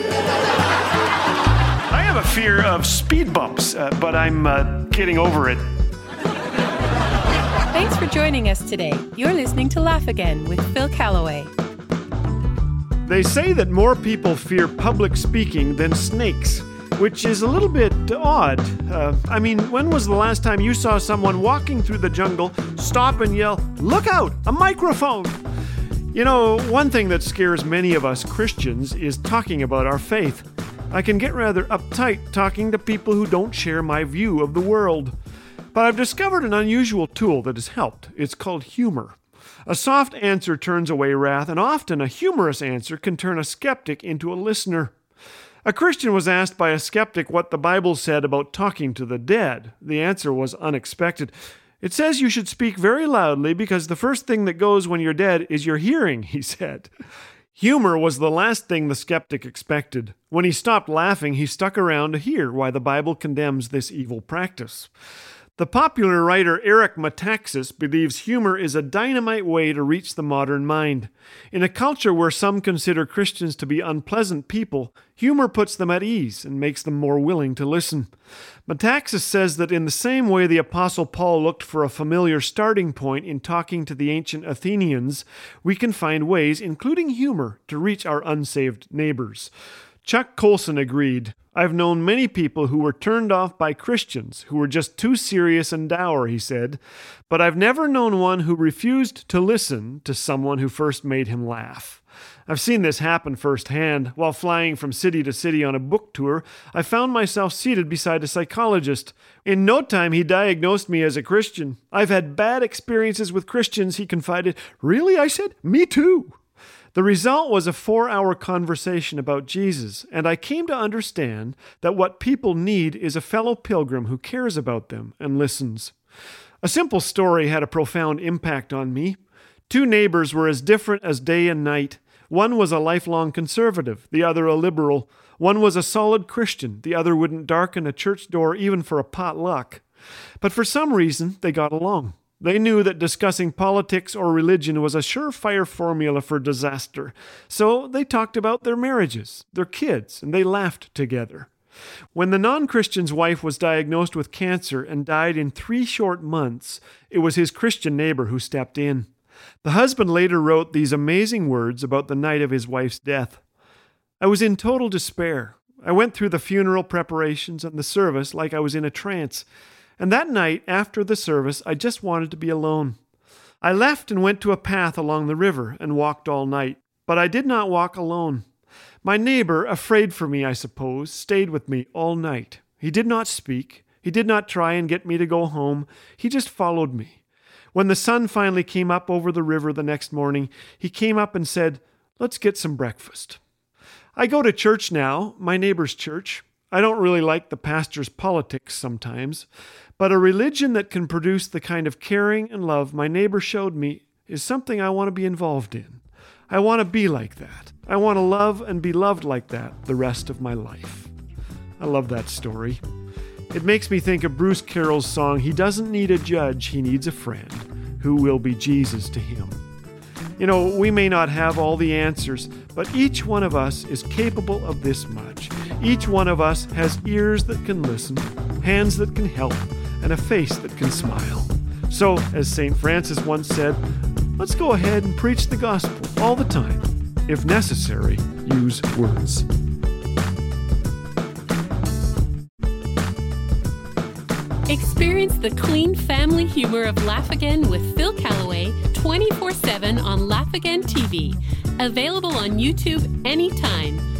I have a fear of speed bumps, uh, but I'm uh, getting over it. Thanks for joining us today. You're listening to Laugh Again with Phil Callaway. They say that more people fear public speaking than snakes, which is a little bit odd. Uh, I mean, when was the last time you saw someone walking through the jungle stop and yell, Look out, a microphone? You know, one thing that scares many of us Christians is talking about our faith. I can get rather uptight talking to people who don't share my view of the world. But I've discovered an unusual tool that has helped. It's called humor. A soft answer turns away wrath, and often a humorous answer can turn a skeptic into a listener. A Christian was asked by a skeptic what the Bible said about talking to the dead. The answer was unexpected. It says you should speak very loudly because the first thing that goes when you're dead is your hearing, he said. Humor was the last thing the skeptic expected. When he stopped laughing, he stuck around to hear why the Bible condemns this evil practice. The popular writer Eric Metaxas believes humor is a dynamite way to reach the modern mind. In a culture where some consider Christians to be unpleasant people, humor puts them at ease and makes them more willing to listen. Metaxas says that in the same way the Apostle Paul looked for a familiar starting point in talking to the ancient Athenians, we can find ways, including humor, to reach our unsaved neighbors. Chuck Colson agreed. I've known many people who were turned off by Christians who were just too serious and dour, he said, but I've never known one who refused to listen to someone who first made him laugh. I've seen this happen firsthand. While flying from city to city on a book tour, I found myself seated beside a psychologist. In no time, he diagnosed me as a Christian. I've had bad experiences with Christians, he confided. Really? I said, Me too. The result was a four hour conversation about Jesus, and I came to understand that what people need is a fellow pilgrim who cares about them and listens. A simple story had a profound impact on me. Two neighbors were as different as day and night. One was a lifelong conservative, the other a liberal. One was a solid Christian, the other wouldn't darken a church door even for a potluck. But for some reason, they got along. They knew that discussing politics or religion was a surefire formula for disaster, so they talked about their marriages, their kids, and they laughed together. When the non Christian's wife was diagnosed with cancer and died in three short months, it was his Christian neighbor who stepped in. The husband later wrote these amazing words about the night of his wife's death I was in total despair. I went through the funeral preparations and the service like I was in a trance. And that night, after the service, I just wanted to be alone. I left and went to a path along the river and walked all night. But I did not walk alone. My neighbor, afraid for me, I suppose, stayed with me all night. He did not speak. He did not try and get me to go home. He just followed me. When the sun finally came up over the river the next morning, he came up and said, Let's get some breakfast. I go to church now, my neighbor's church. I don't really like the pastor's politics sometimes, but a religion that can produce the kind of caring and love my neighbor showed me is something I want to be involved in. I want to be like that. I want to love and be loved like that the rest of my life. I love that story. It makes me think of Bruce Carroll's song, He doesn't need a judge, he needs a friend who will be Jesus to him. You know, we may not have all the answers, but each one of us is capable of this much. Each one of us has ears that can listen, hands that can help, and a face that can smile. So, as St. Francis once said, let's go ahead and preach the gospel all the time. If necessary, use words. Experience the clean family humor of Laugh Again with Phil Callaway 24 7 on Laugh Again TV. Available on YouTube anytime.